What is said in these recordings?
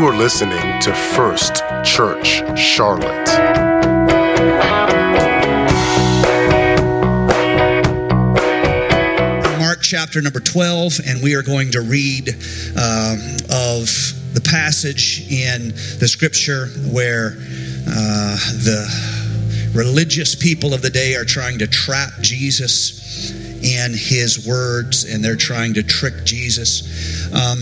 You are listening to First Church Charlotte. Mark chapter number 12, and we are going to read um, of the passage in the scripture where uh, the religious people of the day are trying to trap Jesus in his words and they're trying to trick Jesus. Um,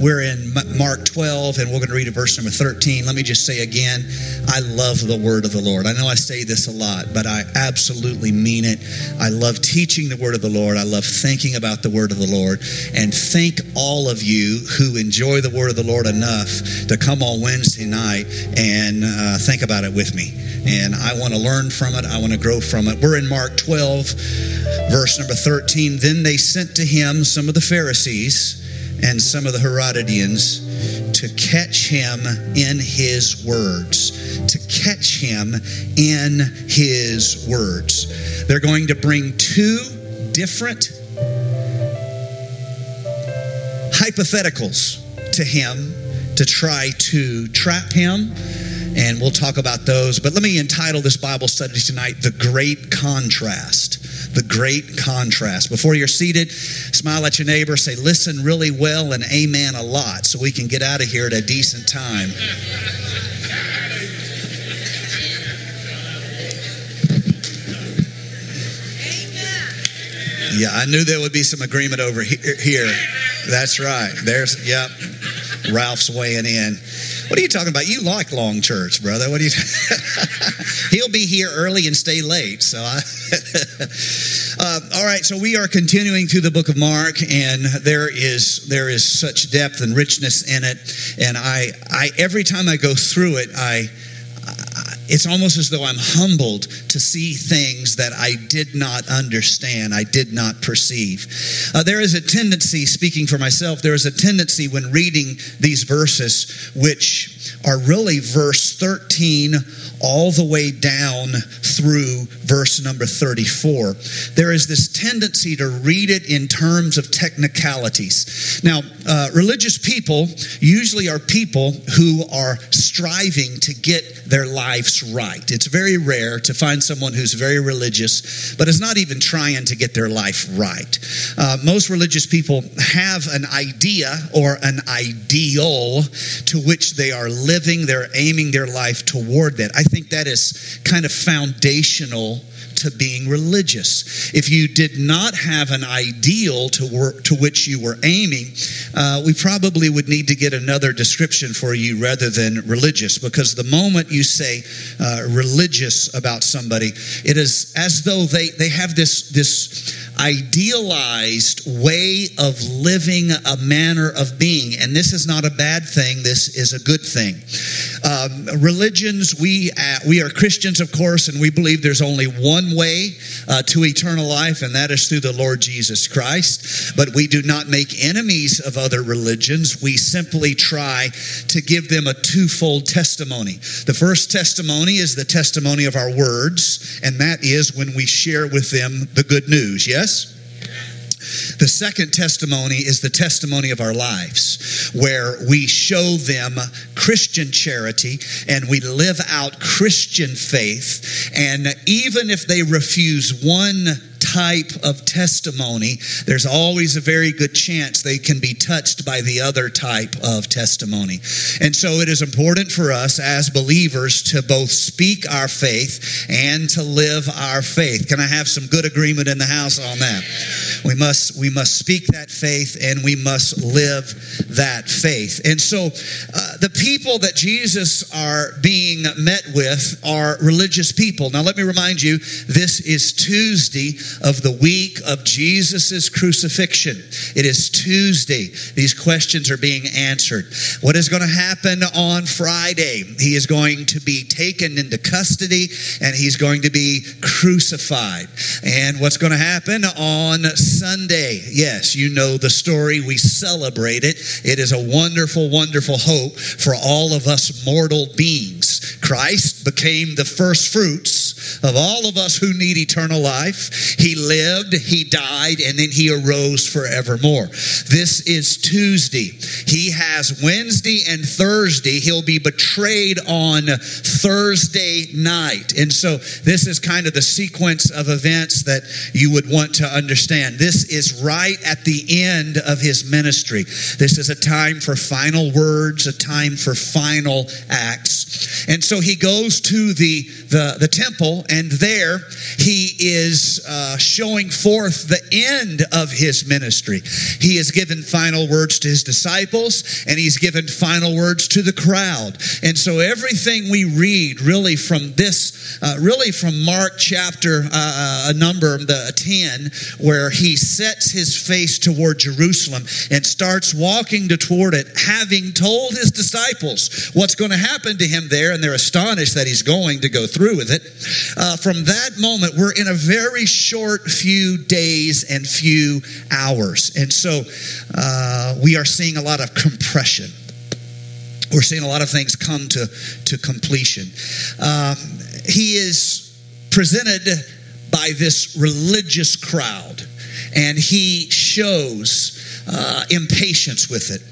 we're in Mark 12 and we're going to read a verse number 13. Let me just say again, I love the word of the Lord. I know I say this a lot, but I absolutely mean it. I love teaching the word of the Lord. I love thinking about the word of the Lord. And thank all of you who enjoy the word of the Lord enough to come on Wednesday night and uh, think about it with me. And I want to learn from it. I want to grow from it. We're in Mark 12 Verse number 13 Then they sent to him some of the Pharisees and some of the Herodians to catch him in his words. To catch him in his words. They're going to bring two different hypotheticals to him to try to trap him and we'll talk about those. But let me entitle this Bible study tonight The Great Contrast the great contrast. Before you're seated, smile at your neighbor, say, listen really well and amen a lot so we can get out of here at a decent time. Yeah, I knew there would be some agreement over here. That's right. There's, yep. Ralph's weighing in. What are you talking about? You like long church, brother. What are you? He'll be here early and stay late. So, I uh, all right. So we are continuing through the book of Mark, and there is there is such depth and richness in it. And I, I every time I go through it, I it's almost as though I'm humbled to see things that I did not understand, I did not perceive. Uh, there is a tendency, speaking for myself, there is a tendency when reading these verses, which are really verse 13 all the way down through verse number 34. There is this tendency to read it in terms of technicalities. Now, uh, religious people usually are people who are striving to get their lives right. It's very rare to find someone who's very religious, but is not even trying to get their life right. Uh, most religious people have an idea or an ideal to which they are living, they're aiming their life toward that. I think that is kind of foundational to being religious. If you did not have an ideal to, work, to which you were aiming, uh, we probably would need to get another description for you rather than religious, because the moment you say uh, religious about somebody, it is as though they, they have this, this idealized way of living, a manner of being. And this is not a bad thing, this is a good thing. Um, religions, we, uh, we are Christians, of course, and we believe there's only one way uh, to eternal life, and that is through the Lord Jesus Christ. But we do not make enemies of other religions. We simply try to give them a twofold testimony. The first testimony is the testimony of our words, and that is when we share with them the good news. Yes? The second testimony is the testimony of our lives, where we show them Christian charity and we live out Christian faith. And even if they refuse one type of testimony, there's always a very good chance they can be touched by the other type of testimony. And so it is important for us as believers to both speak our faith and to live our faith. Can I have some good agreement in the house on that? We must we must speak that faith and we must live that faith. And so uh, the people that Jesus are being met with are religious people. Now let me remind you this is Tuesday of the week of Jesus' crucifixion. It is Tuesday. These questions are being answered. What is going to happen on Friday? He is going to be taken into custody and he's going to be crucified. And what's going to happen on Sunday? Yes, you know the story. We celebrate it. It is a wonderful, wonderful hope for all of us mortal beings. Christ became the first fruits of all of us who need eternal life. He lived, he died, and then he arose forevermore. This is Tuesday. He has Wednesday and Thursday. He'll be betrayed on Thursday night. And so this is kind of the sequence of events that you would want to understand. This is right at the end of his ministry. This is a time for final words, a time for final acts. And so he goes to the, the, the temple, and there he is uh, showing forth the end of his ministry. He has given final words to his disciples, and he's given final words to the crowd. And so everything we read really from this, uh, really from Mark chapter uh, uh a number, the 10, where he sets his face toward Jerusalem and starts walking to toward it, having told his disciples what's going to happen to him there, and they're astonished that he's going to go through with it. Uh, from that moment, we're in a very short few days and few hours. And so uh, we are seeing a lot of compression. We're seeing a lot of things come to, to completion. Um, he is presented by this religious crowd, and he shows uh, impatience with it.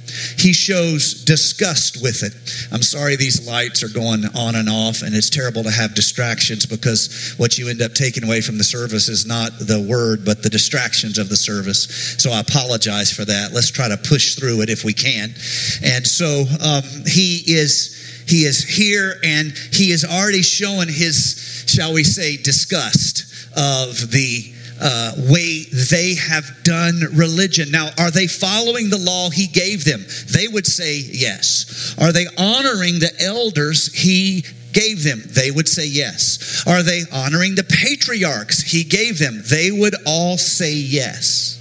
He shows disgust with it. I'm sorry these lights are going on and off, and it's terrible to have distractions because what you end up taking away from the service is not the word, but the distractions of the service. So I apologize for that. Let's try to push through it if we can. And so um, he is he is here and he is already showing his shall we say disgust of the uh, way they have done religion. Now, are they following the law he gave them? They would say yes. Are they honoring the elders he gave them? They would say yes. Are they honoring the patriarchs he gave them? They would all say yes.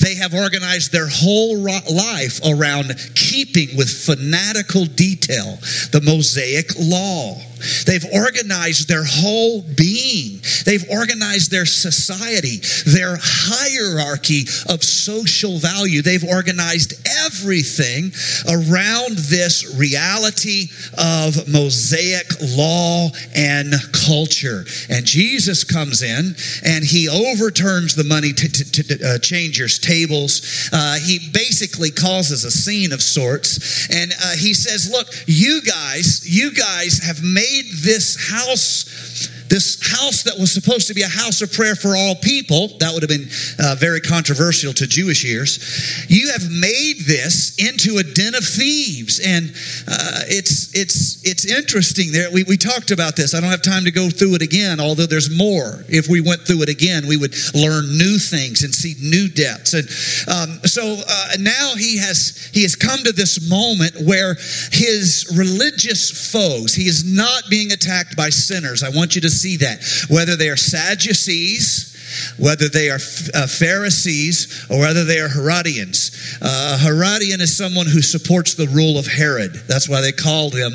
They have organized their whole life around keeping with fanatical detail the Mosaic law. They've organized their whole being. They've organized their society, their hierarchy of social value. They've organized everything around this reality of Mosaic law and culture. And Jesus comes in and he overturns the money t- t- t- uh, changers' tables. Uh, he basically causes a scene of sorts. And uh, he says, Look, you guys, you guys have made made this house this house that was supposed to be a house of prayer for all people, that would have been uh, very controversial to Jewish ears. You have made this into a den of thieves. And uh, it's, it's, it's interesting there. We, we talked about this. I don't have time to go through it again, although there's more. If we went through it again, we would learn new things and see new depths. And um, so uh, now he has, he has come to this moment where his religious foes, he is not being attacked by sinners. I want you to see that. Whether they are Sadducees, whether they are uh, Pharisees or whether they are Herodians. Uh, Herodian is someone who supports the rule of Herod. That's why they called him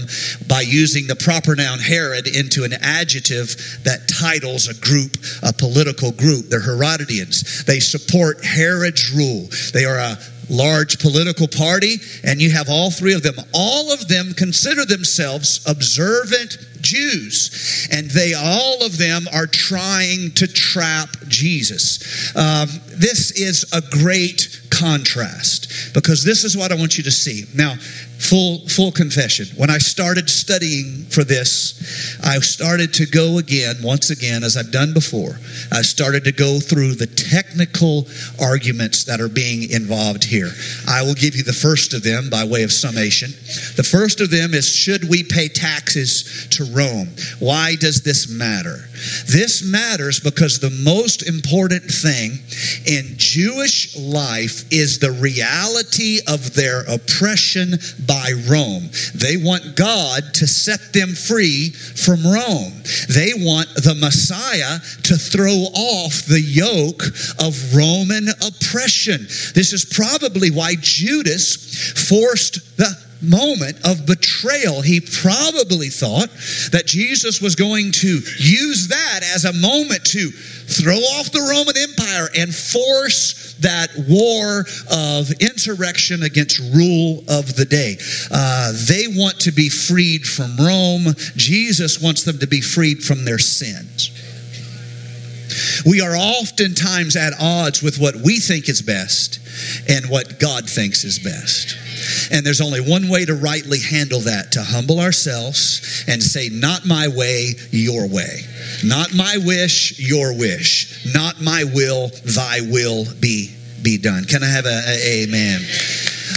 by using the proper noun Herod into an adjective that titles a group, a political group. They're Herodians. They support Herod's rule. They are a large political party, and you have all three of them. All of them consider themselves observant Jews, and they all of them are trying to trap Jesus. Um, this is a great contrast because this is what I want you to see. Now, full full confession. When I started studying for this, I started to go again, once again, as I've done before. I started to go through the technical arguments that are being involved here. I will give you the first of them by way of summation. The first of them is should we pay taxes to Rome? Why does this matter? This matters because the most important thing in Jewish life is the reality of their oppression by Rome. They want God to set them free from Rome. They want the Messiah to throw off the yoke of Roman oppression. This is probably why Judas forced the moment of betrayal, he probably thought that Jesus was going to use that as a moment to throw off the Roman Empire and force that war of insurrection against rule of the day. Uh, they want to be freed from Rome. Jesus wants them to be freed from their sins. We are oftentimes at odds with what we think is best and what God thinks is best. And there's only one way to rightly handle that to humble ourselves and say, Not my way, your way. Not my wish, your wish. Not my will, thy will be, be done. Can I have a, a amen?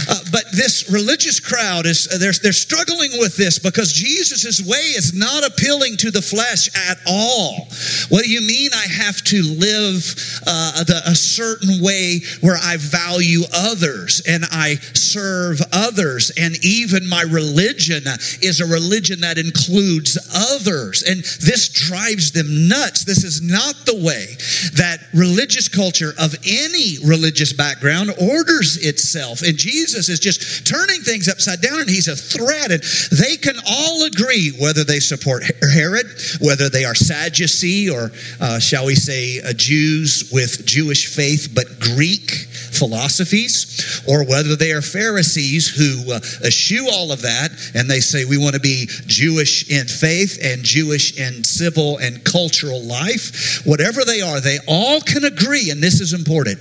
Uh, but this religious crowd is they're, they're struggling with this because jesus' way is not appealing to the flesh at all. What do you mean i have to live uh, the, a certain way where i value others and i serve others? And even my religion is a religion that includes others. And this drives them nuts. This is not the way that religious culture of any religious background orders itself. And jesus is just turning things upside down and he's a threat. And they can all agree whether they support Herod, whether they are Sadducee or, uh, shall we say, uh, Jews with Jewish faith but Greek philosophies, or whether they are Pharisees who uh, eschew all of that and they say we want to be Jewish in faith and Jewish in civil and cultural life. Whatever they are, they all can agree, and this is important,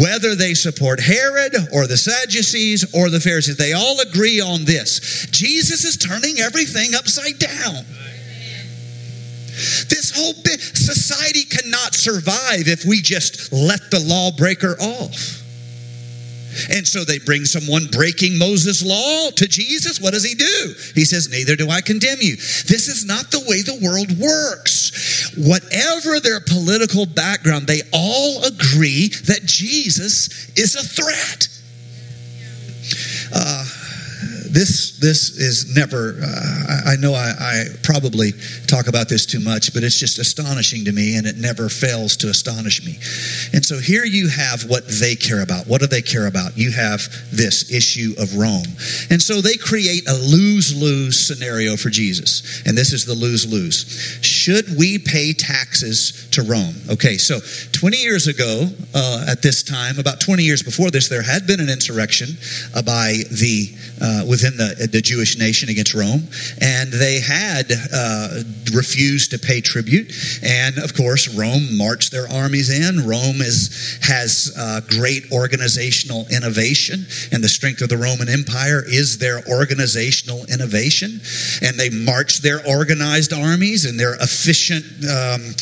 whether they support Herod or the Sadducees or the Pharisees, they all agree on this. Jesus is turning everything upside down. This whole bit, society cannot survive if we just let the lawbreaker off. And so they bring someone breaking Moses' law to Jesus. What does he do? He says, Neither do I condemn you. This is not the way the world works. Whatever their political background, they all agree that Jesus is a threat. Uh, this this is never. Uh, I, know I, I, probably talk about this too much, but it's just astonishing to me, and it never fails to astonish me. And so here you have what they care about. What do they care about? You have this issue of Rome, and so they create a lose lose scenario for Jesus, and this is the lose lose. Should we pay taxes to Rome? Okay, so 20 years ago, uh, at this time, about 20 years before this, there had been an insurrection uh, by the uh, within the, the Jewish nation against Rome, and they had uh, refused to pay tribute. And of course, Rome marched their armies in. Rome is, has uh, great organizational innovation, and the strength of the Roman Empire is their organizational innovation. And they marched their organized armies and their efficient um,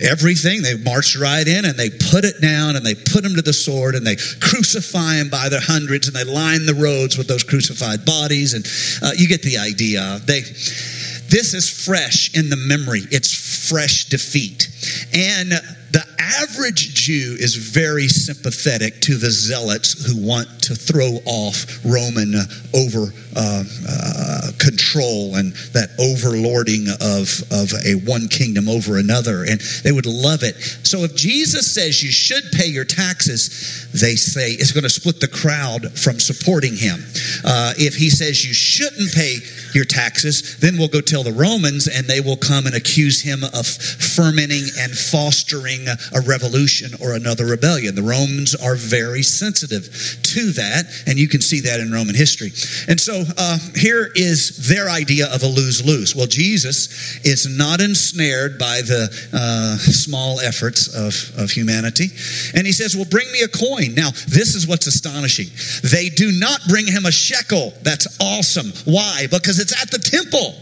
everything. They marched right in and they put it down and they put them to the sword and they crucify them by the hundreds and they line the roads with those crucified bodies. And uh, you get the idea. They, this is fresh in the memory. It's fresh defeat. And the average Jew is very sympathetic to the zealots who want to throw off Roman over uh, uh, control and that overlording of, of a one kingdom over another. And they would love it. So if Jesus says you should pay your taxes, they say it's going to split the crowd from supporting him. Uh, if he says you shouldn't pay your taxes, then we'll go tell the Romans and they will come and accuse him of fermenting and fostering a revolution or another rebellion. The Romans are very sensitive to that, and you can see that in Roman history. And so uh, here is their idea of a lose lose. Well, Jesus is not ensnared by the uh, small efforts of, of humanity. And he says, Well, bring me a coin. Now, this is what's astonishing. They do not bring him a shekel. That's awesome. Why? Because it's at the temple.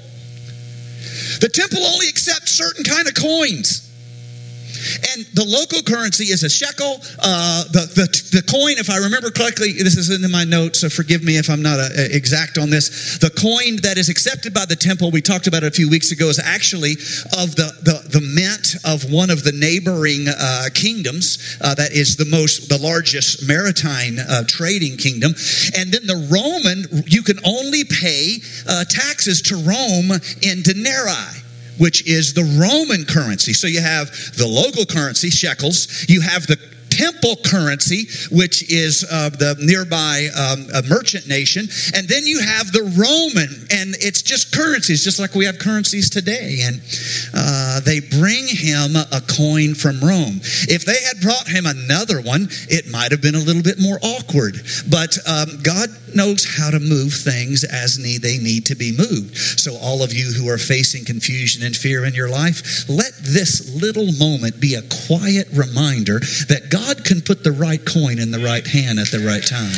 The temple only accepts certain kind of coins. And the local currency is a shekel. Uh, the, the, the coin, if I remember correctly, this is in my notes, so forgive me if I'm not a, uh, a exact on this. The coin that is accepted by the temple, we talked about it a few weeks ago, is actually of the, the, the mint of one of the neighboring uh, kingdoms uh, that is the most, the largest maritime uh, trading kingdom. And then the Roman, you can only pay uh, taxes to Rome in denarii which is the Roman currency. So you have the local currency, shekels, you have the temple currency, which is uh, the nearby um, merchant nation. And then you have the Roman, and it's just currencies, just like we have currencies today. And uh, they bring him a coin from Rome. If they had brought him another one, it might have been a little bit more awkward. But um, God knows how to move things as need they need to be moved. So all of you who are facing confusion and fear in your life, let this little moment be a quiet reminder that God can put the right coin in the right hand at the right time.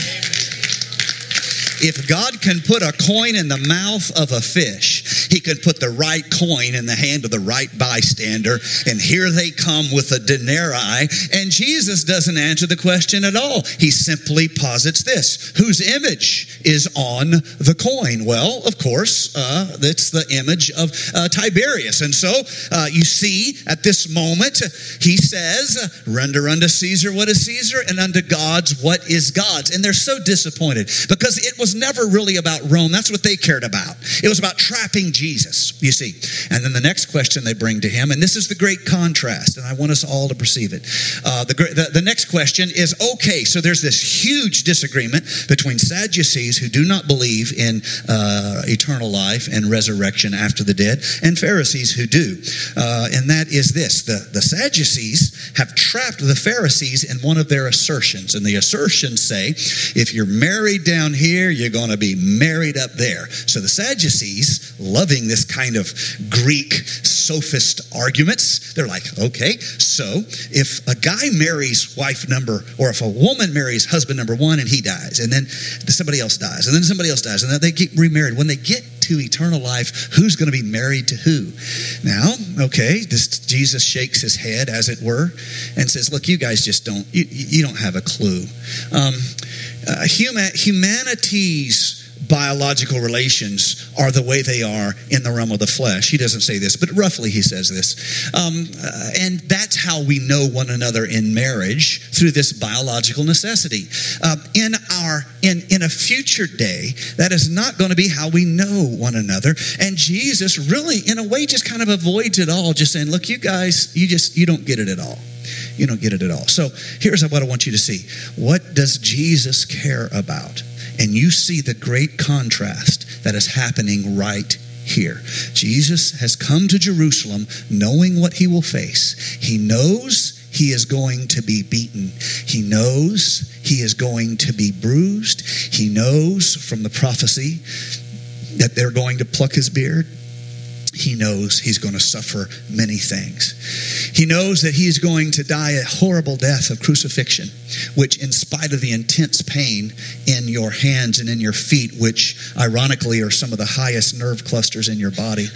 If God can put a coin in the mouth of a fish, he can put the right coin in the hand of the right bystander. And here they come with a denarii. And Jesus doesn't answer the question at all. He simply posits this Whose image is on the coin? Well, of course, uh, it's the image of uh, Tiberius. And so uh, you see at this moment, he says, Render unto Caesar what is Caesar, and unto God's what is God's. And they're so disappointed because it was never really about Rome. That's what they cared about. It was about trapping Jesus, you see. And then the next question they bring to him, and this is the great contrast, and I want us all to perceive it. Uh, the, the, the next question is okay, so there's this huge disagreement between Sadducees who do not believe in uh, eternal life and resurrection after the dead, and Pharisees who do. Uh, and that is this the, the Sadducees have trapped the Pharisees in one of their assertions. And the assertions say, if you're married down here, you're going to be married up there. So the Sadducees, loving this kind of Greek sophist arguments, they're like, okay, so if a guy marries wife number, or if a woman marries husband number one and he dies, and then somebody else dies, and then somebody else dies, and then they get remarried, when they get to eternal life, who's going to be married to who? Now, okay, this, Jesus shakes his head, as it were, and says, look, you guys just don't, you, you don't have a clue. Um, uh, human, humanity's biological relations are the way they are in the realm of the flesh. He doesn't say this, but roughly he says this. Um, uh, and that's how we know one another in marriage through this biological necessity. Uh, in our in in a future day, that is not going to be how we know one another. And Jesus really, in a way, just kind of avoids it all, just saying, "Look, you guys, you just you don't get it at all." You don't get it at all. So here's what I want you to see. What does Jesus care about? And you see the great contrast that is happening right here. Jesus has come to Jerusalem knowing what he will face. He knows he is going to be beaten. He knows he is going to be bruised. He knows from the prophecy that they're going to pluck his beard he knows he's going to suffer many things. He knows that he is going to die a horrible death of crucifixion, which, in spite of the intense pain in your hands and in your feet, which ironically are some of the highest nerve clusters in your body,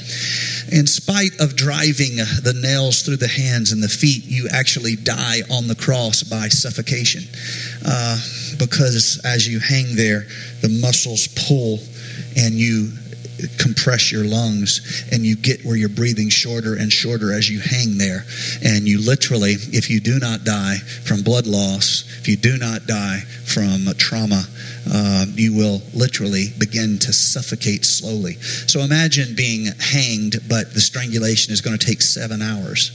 in spite of driving the nails through the hands and the feet, you actually die on the cross by suffocation. Uh, because as you hang there, the muscles pull and you compress your lungs and you get where you're breathing shorter and shorter as you hang there. And you literally, if you do not die from blood loss, if you do not die from trauma, uh, you will literally begin to suffocate slowly. So imagine being hanged, but the strangulation is going to take seven hours.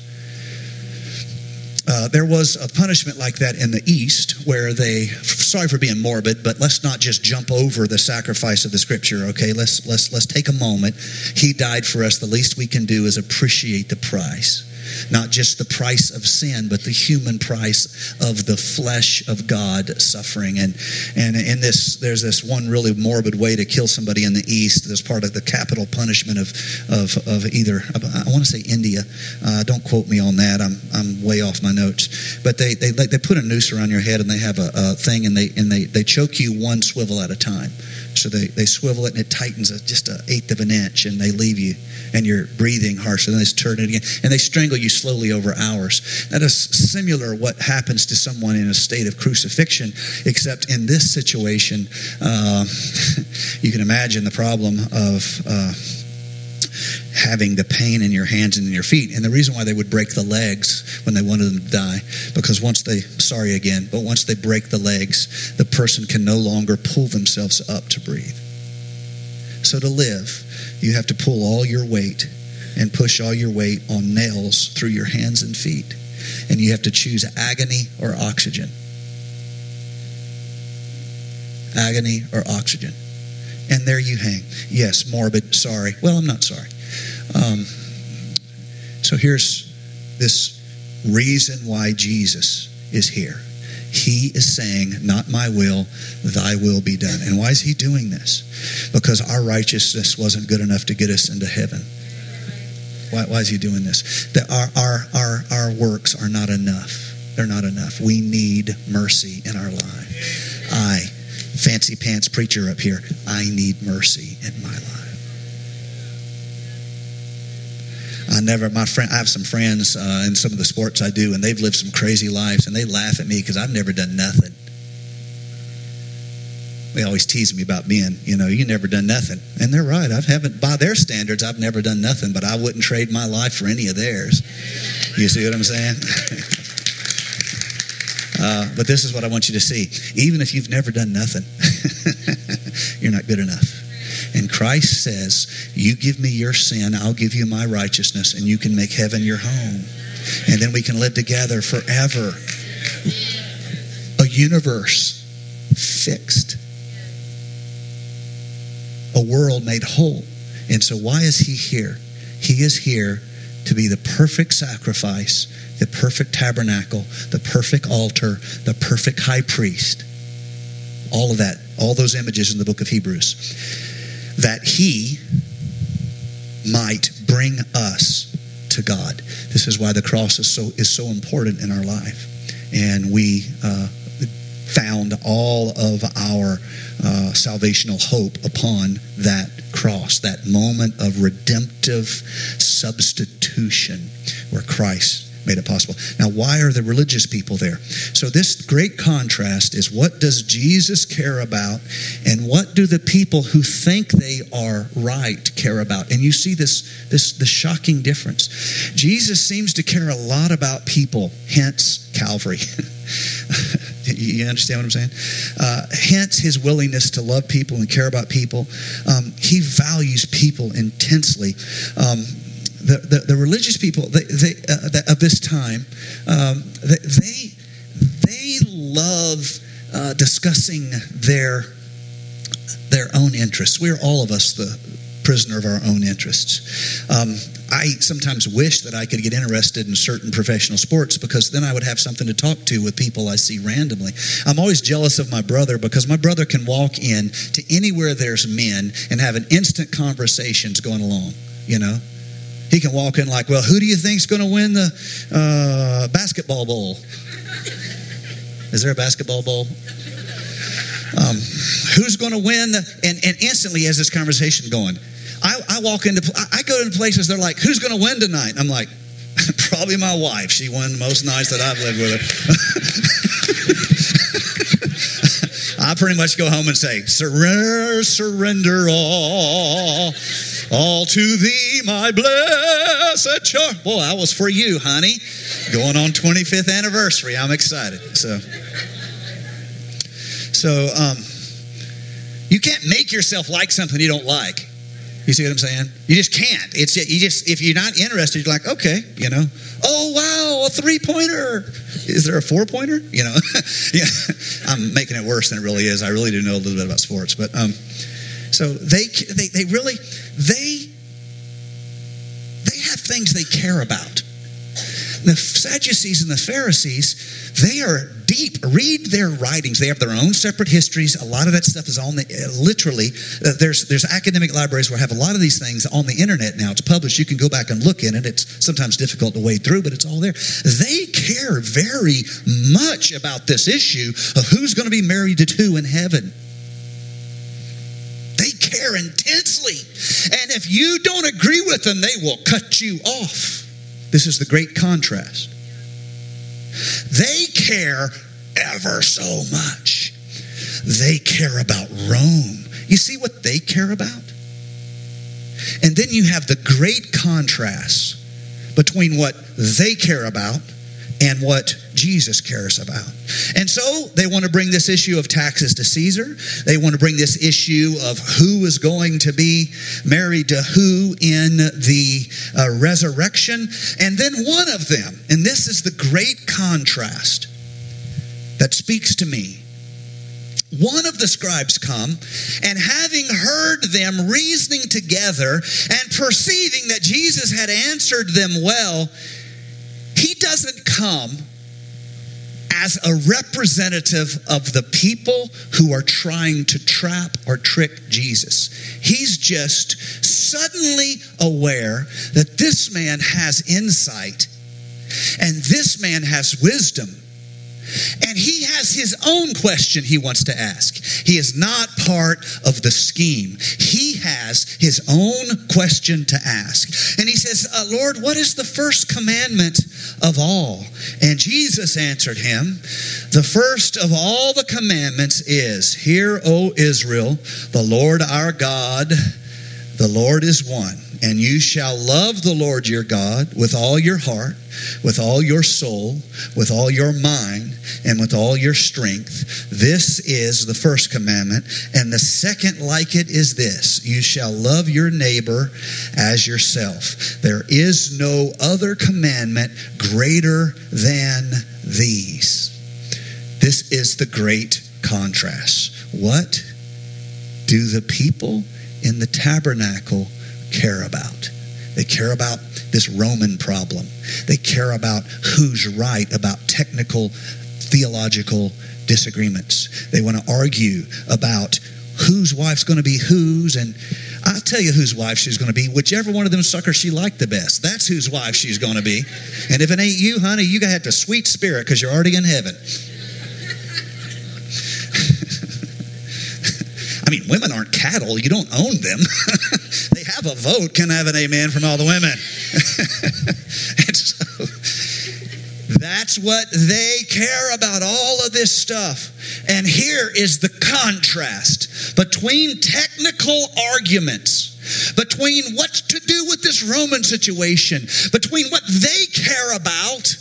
Uh, there was a punishment like that in the East where they, sorry for being morbid, but let's not just jump over the sacrifice of the scripture, okay? Let's, let's, let's take a moment. He died for us. The least we can do is appreciate the price not just the price of sin, but the human price of the flesh of God suffering. And and in this, there's this one really morbid way to kill somebody in the East that's part of the capital punishment of of, of either I want to say India. Uh, don't quote me on that. I'm I'm way off my notes. But they they they put a noose around your head and they have a, a thing and they and they they choke you one swivel at a time. So they, they swivel it and it tightens a, just an eighth of an inch and they leave you and you're breathing harsh. And then they turn it again and they strangle you slowly over hours. That is similar what happens to someone in a state of crucifixion, except in this situation, uh, you can imagine the problem of. Uh, having the pain in your hands and in your feet. And the reason why they would break the legs when they wanted them to die, because once they, sorry again, but once they break the legs, the person can no longer pull themselves up to breathe. So to live, you have to pull all your weight and push all your weight on nails through your hands and feet. and you have to choose agony or oxygen. Agony or oxygen. And there you hang. Yes, morbid, sorry. Well, I'm not sorry. Um, so here's this reason why Jesus is here. He is saying, Not my will, thy will be done. And why is he doing this? Because our righteousness wasn't good enough to get us into heaven. Why, why is he doing this? That our, our, our, our works are not enough. They're not enough. We need mercy in our life. I, fancy pants preacher up here, I need mercy in my life. I never, my friend, I have some friends uh, in some of the sports I do, and they've lived some crazy lives, and they laugh at me because I've never done nothing. They always tease me about being, you know, you never done nothing, and they're right. I haven't, by their standards, I've never done nothing, but I wouldn't trade my life for any of theirs. You see what I'm saying? uh, but this is what I want you to see. Even if you've never done nothing, you're not good enough. Christ says, You give me your sin, I'll give you my righteousness, and you can make heaven your home. And then we can live together forever. A universe fixed, a world made whole. And so, why is he here? He is here to be the perfect sacrifice, the perfect tabernacle, the perfect altar, the perfect high priest. All of that, all those images in the book of Hebrews that he might bring us to God. This is why the cross is so is so important in our life, and we uh, found all of our uh, salvational hope upon that cross, that moment of redemptive substitution, where Christ made it possible. Now, why are the religious people there? So, this great contrast is what does Jesus care about, and what do the people who think they are right care about? And you see this, this the shocking difference. Jesus seems to care a lot about people, hence Calvary. you understand what I'm saying? Uh, hence his willingness to love people and care about people. Um, he values people intensely. Um, the, the, the religious people they, they, uh, of this time, um, they, they love uh, discussing their, their own interests. We're all of us the prisoner of our own interests. Um, I sometimes wish that I could get interested in certain professional sports because then I would have something to talk to with people I see randomly. I'm always jealous of my brother because my brother can walk in to anywhere there's men and have an instant conversations going along, you know? He can walk in like, well, who do you think's going to win the uh, basketball bowl? Is there a basketball bowl? Um, who's going to win? The, and, and instantly, as this conversation going, I, I walk into, I go into places, they're like, who's going to win tonight? I'm like, probably my wife. She won most nights that I've lived with her. I pretty much go home and say, surrender, surrender all. All to thee, my blessed church. Boy, that was for you, honey. Going on 25th anniversary. I'm excited. So, so um, you can't make yourself like something you don't like. You see what I'm saying? You just can't. It's you just if you're not interested, you're like, okay, you know. Oh wow, a three pointer. Is there a four pointer? You know. yeah, I'm making it worse than it really is. I really do know a little bit about sports, but um, so they, they, they really, they, they have things they care about. The Sadducees and the Pharisees, they are deep. Read their writings. They have their own separate histories. A lot of that stuff is on the literally. Uh, there's there's academic libraries where have a lot of these things on the internet now. It's published. You can go back and look in it. It's sometimes difficult to wade through, but it's all there. They care very much about this issue of who's going to be married to who in heaven care intensely. And if you don't agree with them, they will cut you off. This is the great contrast. They care ever so much. They care about Rome. You see what they care about? And then you have the great contrast between what they care about and what Jesus cares about. And so they want to bring this issue of taxes to Caesar. They want to bring this issue of who is going to be married to who in the uh, resurrection. And then one of them, and this is the great contrast that speaks to me one of the scribes come, and having heard them reasoning together and perceiving that Jesus had answered them well, he doesn't come as a representative of the people who are trying to trap or trick Jesus. He's just suddenly aware that this man has insight and this man has wisdom and he has his own question he wants to ask. He is not part of the scheme. He has his own question to ask. And he says, uh, Lord, what is the first commandment of all? And Jesus answered him, The first of all the commandments is, Hear, O Israel, the Lord our God, the Lord is one. And you shall love the Lord your God with all your heart, with all your soul, with all your mind, and with all your strength. This is the first commandment. And the second like it is this you shall love your neighbor as yourself. There is no other commandment greater than these. This is the great contrast. What do the people in the tabernacle? care about. They care about this Roman problem. They care about who's right about technical theological disagreements. They want to argue about whose wife's going to be whose and I'll tell you whose wife she's going to be. Whichever one of them suckers she liked the best. That's whose wife she's going to be. And if it ain't you, honey, you got to have the sweet spirit because you're already in heaven. Mean, women aren't cattle. You don't own them. they have a vote. Can I have an amen from all the women? and so that's what they care about, all of this stuff. And here is the contrast between technical arguments, between what to do with this Roman situation, between what they care about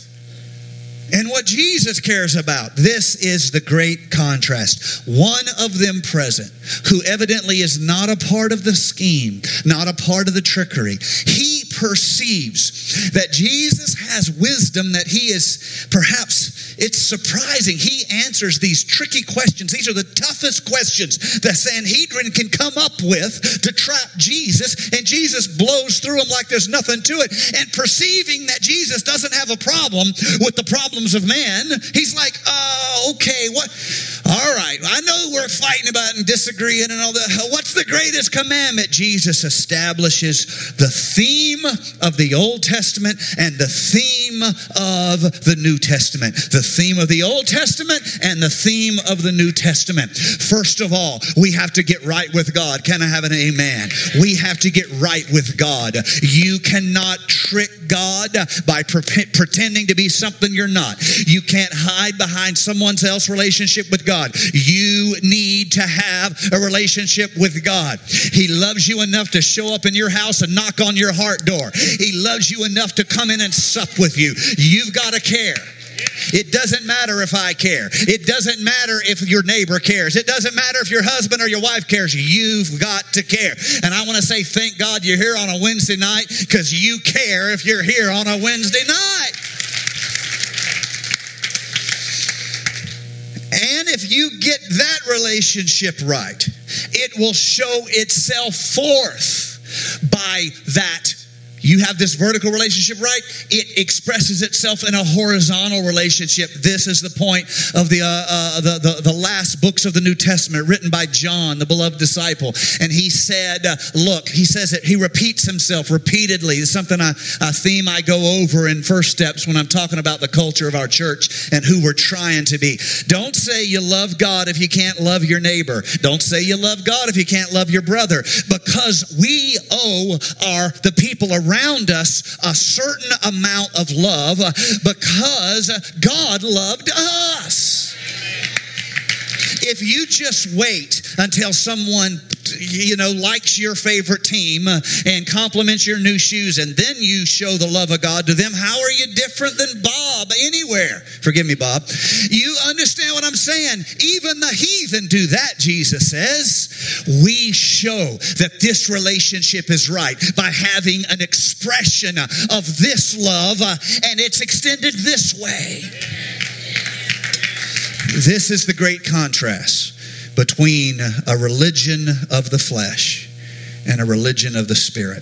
and what Jesus cares about. This is the great contrast. One of them present, who evidently is not a part of the scheme, not a part of the trickery. He perceives that Jesus has wisdom that he is perhaps, it's surprising. He answers these tricky questions. These are the toughest questions the Sanhedrin can come up with to trap Jesus, and Jesus blows through them like there's nothing to it. And perceiving that Jesus doesn't have a problem with the problems of man, he's like, oh, okay, what? All right, I know we're fighting about and disagreeing and all that. What's the greatest commandment? Jesus establishes the theme of the Old Testament and the theme of the New Testament. The theme of the Old Testament and the theme of the New Testament. First of all, we have to get right with God. Can I have an amen? We have to get right with God. You cannot trick God by pre- pretending to be something you're not. You can't hide behind someone else's relationship with God. You need to have a relationship with God. He loves you enough to show up in your house and knock on your heart door. He loves you enough to come in and sup with you. You've got to care. It doesn't matter if I care. It doesn't matter if your neighbor cares. It doesn't matter if your husband or your wife cares. You've got to care. And I want to say, thank God you're here on a Wednesday night because you care if you're here on a Wednesday night. And if you get that relationship right, it will show itself forth by that you have this vertical relationship right, it expresses itself in a horizontal relationship. This is the point of the, uh, uh, the, the, the, last books of the New Testament written by John, the beloved disciple. And he said, uh, Look, he says it, he repeats himself repeatedly. It's something, I, a theme I go over in first steps when I'm talking about the culture of our church and who we're trying to be. Don't say you love God if you can't love your neighbor. Don't say you love God if you can't love your brother because we owe our, the people around around us a certain amount of love uh, because God loved us. If you just wait until someone you know, likes your favorite team and compliments your new shoes, and then you show the love of God to them, how are you different than Bob anywhere? Forgive me, Bob. You understand what I'm saying? Even the heathen do that, Jesus says. We show that this relationship is right by having an expression of this love, uh, and it's extended this way. This is the great contrast between a religion of the flesh and a religion of the spirit.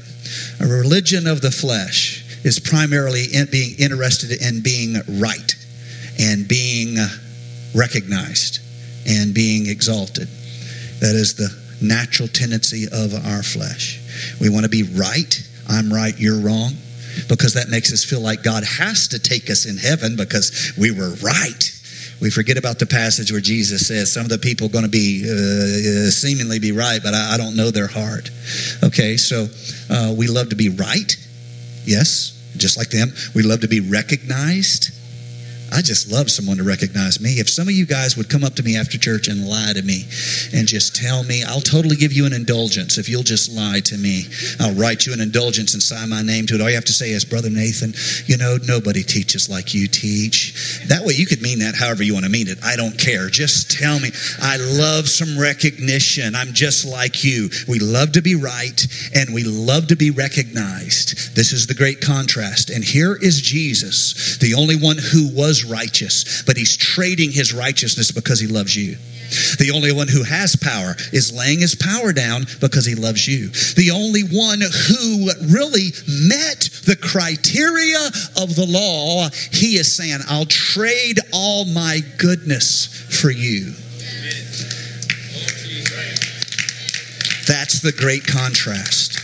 A religion of the flesh is primarily in being interested in being right and being recognized and being exalted. That is the natural tendency of our flesh. We want to be right. I'm right, you're wrong. Because that makes us feel like God has to take us in heaven because we were right. We forget about the passage where Jesus says some of the people are going to be uh, seemingly be right, but I, I, don't know their heart. Okay, so uh, we love to be right. Yes, just like them. We love to be recognized. I just love someone to recognize me. If some of you guys would come up to me after church and lie to me and just tell me, I'll totally give you an indulgence if you'll just lie to me. I'll write you an indulgence and sign my name to it. All you have to say is, Brother Nathan, you know, nobody teaches like you teach. That way you could mean that however you want to mean it. I don't care. Just tell me. I love some recognition. I'm just like you. We love to be right and we love to be recognized. This is the great contrast. And here is Jesus, the only one who was righteous, but he's trading his righteousness because he loves you. The only one who has power is laying his power down because he loves you. The only one who really met the criteria of the law, he is saying, I'll trade all my goodness for you. That's the great contrast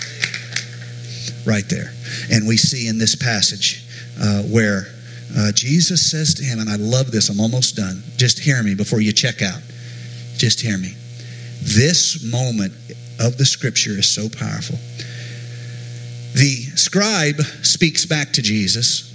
right there. And we see in this passage uh, where uh, Jesus says to him, and I love this, I'm almost done. Just hear me before you check out. Just hear me. This moment of the scripture is so powerful. The scribe speaks back to Jesus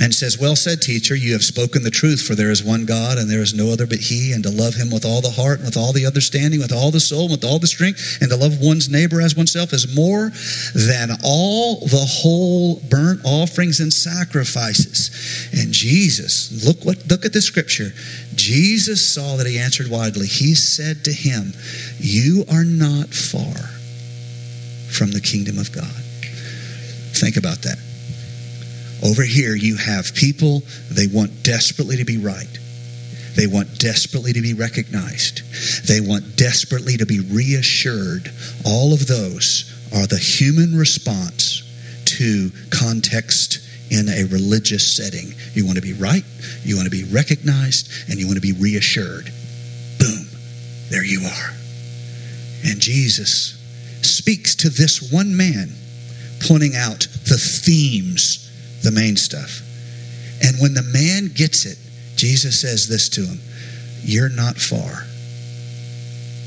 and says, Well said, teacher, you have spoken the truth, for there is one God, and there is no other but He, and to love Him with all the heart, and with all the understanding, with all the soul, with all the strength, and to love one's neighbor as oneself is more than all the whole burnt offerings and sacrifices. And Jesus, look what look at the scripture. Jesus saw that he answered widely. He said to him, You are not far from the kingdom of God. Think about that. Over here, you have people, they want desperately to be right. They want desperately to be recognized. They want desperately to be reassured. All of those are the human response to context in a religious setting. You want to be right, you want to be recognized, and you want to be reassured. Boom, there you are. And Jesus speaks to this one man, pointing out the themes the main stuff. And when the man gets it, Jesus says this to him You're not far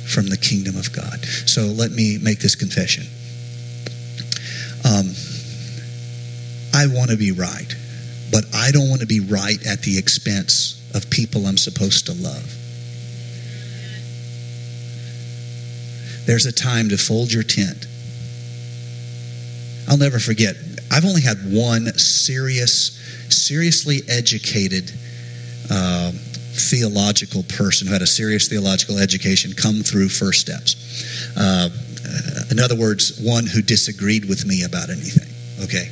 from the kingdom of God. So let me make this confession. Um, I want to be right, but I don't want to be right at the expense of people I'm supposed to love. There's a time to fold your tent. I'll never forget I've only had one serious, seriously educated uh, theological person who had a serious theological education come through First Steps. Uh, in other words, one who disagreed with me about anything. Okay,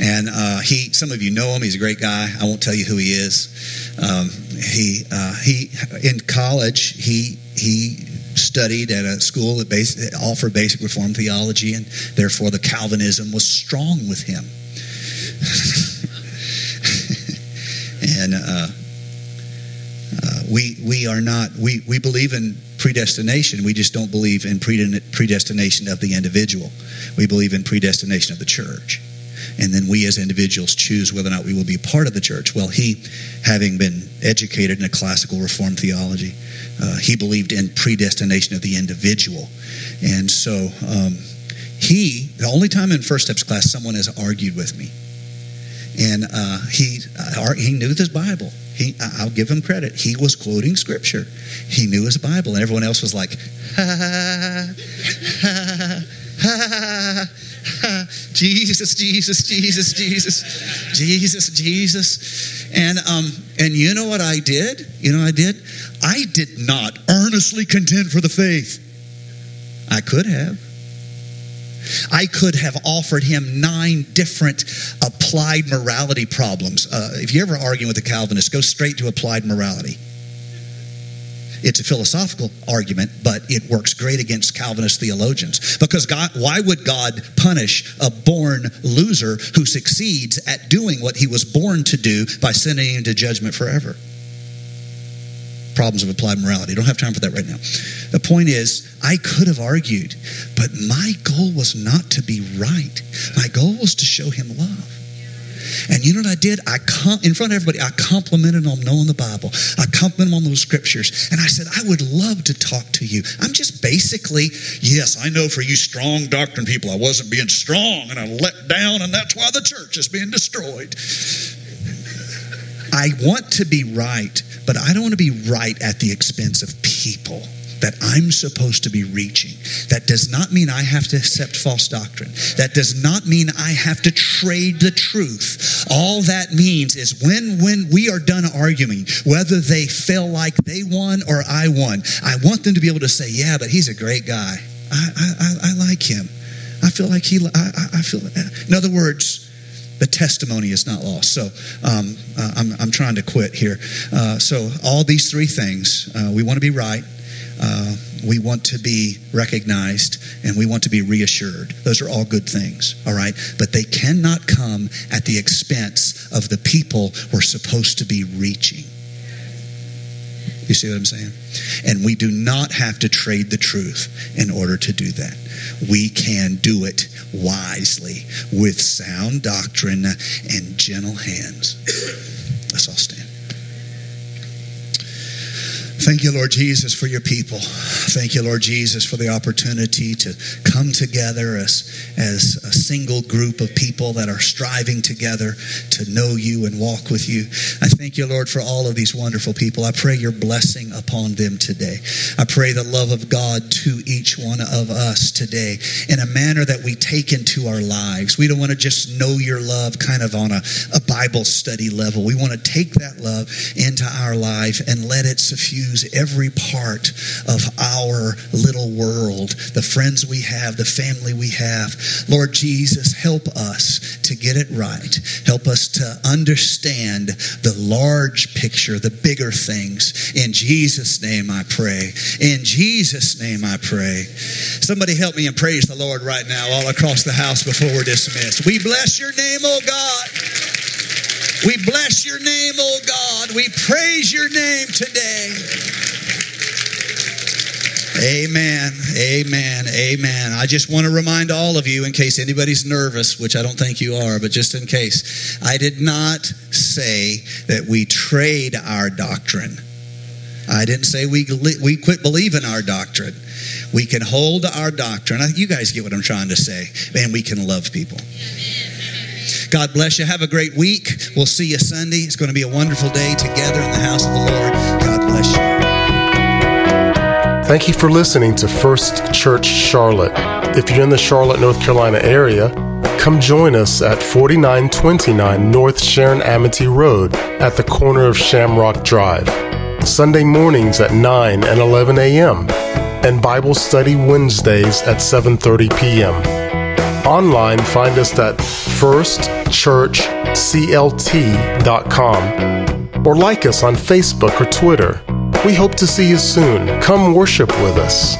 and uh, he. Some of you know him. He's a great guy. I won't tell you who he is. Um, he uh, he in college he he studied at a school that basic, offered basic Reformed theology, and therefore the Calvinism was strong with him. and uh, uh, we we are not we we believe in predestination. We just don't believe in predestination of the individual. We believe in predestination of the church. And then we as individuals choose whether or not we will be part of the church. Well, he, having been educated in a classical Reformed theology, uh, he believed in predestination of the individual. And so um, he, the only time in First Steps class someone has argued with me. and uh, he uh, he knew his Bible. He, I'll give him credit. He was quoting scripture. He knew his Bible, and everyone else was like, ha ha ha ha ha. Jesus, Jesus, Jesus, Jesus, Jesus, Jesus, and um, and you know what I did? You know I did? I did not earnestly contend for the faith. I could have. I could have offered him nine different applied morality problems. Uh, if you ever argue with a Calvinist, go straight to applied morality. It's a philosophical argument, but it works great against Calvinist theologians. Because God, why would God punish a born loser who succeeds at doing what he was born to do by sending him to judgment forever? problems of applied morality. Don't have time for that right now. The point is, I could have argued, but my goal was not to be right. My goal was to show him love. And you know what I did? I com- in front of everybody, I complimented them on knowing the Bible. I complimented them on those scriptures, and I said, "I would love to talk to you." I'm just basically, yes, I know for you strong doctrine people, I wasn't being strong, and I let down, and that's why the church is being destroyed. I want to be right, but I don't want to be right at the expense of people that I'm supposed to be reaching. That does not mean I have to accept false doctrine. That does not mean I have to trade the truth. All that means is when when we are done arguing, whether they feel like they won or I won, I want them to be able to say, "Yeah, but he's a great guy. I I, I like him. I feel like he. I, I feel." In other words the testimony is not lost. So um, uh, I'm, I'm trying to quit here. Uh, so, all these three things uh, we want to be right, uh, we want to be recognized, and we want to be reassured. Those are all good things, all right? But they cannot come at the expense of the people we're supposed to be reaching. You see what I'm saying? And we do not have to trade the truth in order to do that. We can do it wisely with sound doctrine and gentle hands. Let's all stand. Thank you, Lord Jesus, for your people. Thank you, Lord Jesus, for the opportunity to come together as, as a single group of people that are striving together to know you and walk with you. I thank you, Lord, for all of these wonderful people. I pray your blessing upon them today. I pray the love of God to each one of us today in a manner that we take into our lives. We don't want to just know your love kind of on a, a Bible study level. We want to take that love into our life and let it suffuse every part of our little world, the friends we have, the family we have. Lord Jesus, help us to get it right. Help us to understand the large picture, the bigger things. In Jesus' name I pray. In Jesus' name I pray. Somebody help me and praise the Lord right now all across the house before we're dismissed. We bless your name, oh God. We bless your name, oh God. We praise your name today. Amen. Amen. Amen. I just want to remind all of you, in case anybody's nervous, which I don't think you are, but just in case, I did not say that we trade our doctrine. I didn't say we, we quit believing our doctrine. We can hold our doctrine. You guys get what I'm trying to say. And we can love people. God bless you. Have a great week. We'll see you Sunday. It's going to be a wonderful day together in the house of the Lord. God bless you. Thank you for listening to First Church Charlotte. If you're in the Charlotte, North Carolina area, come join us at 4929 North Sharon Amity Road at the corner of Shamrock Drive. Sunday mornings at 9 and 11 a.m. and Bible study Wednesdays at 7:30 p.m. Online, find us at firstchurchclt.com or like us on Facebook or Twitter. We hope to see you soon. Come worship with us.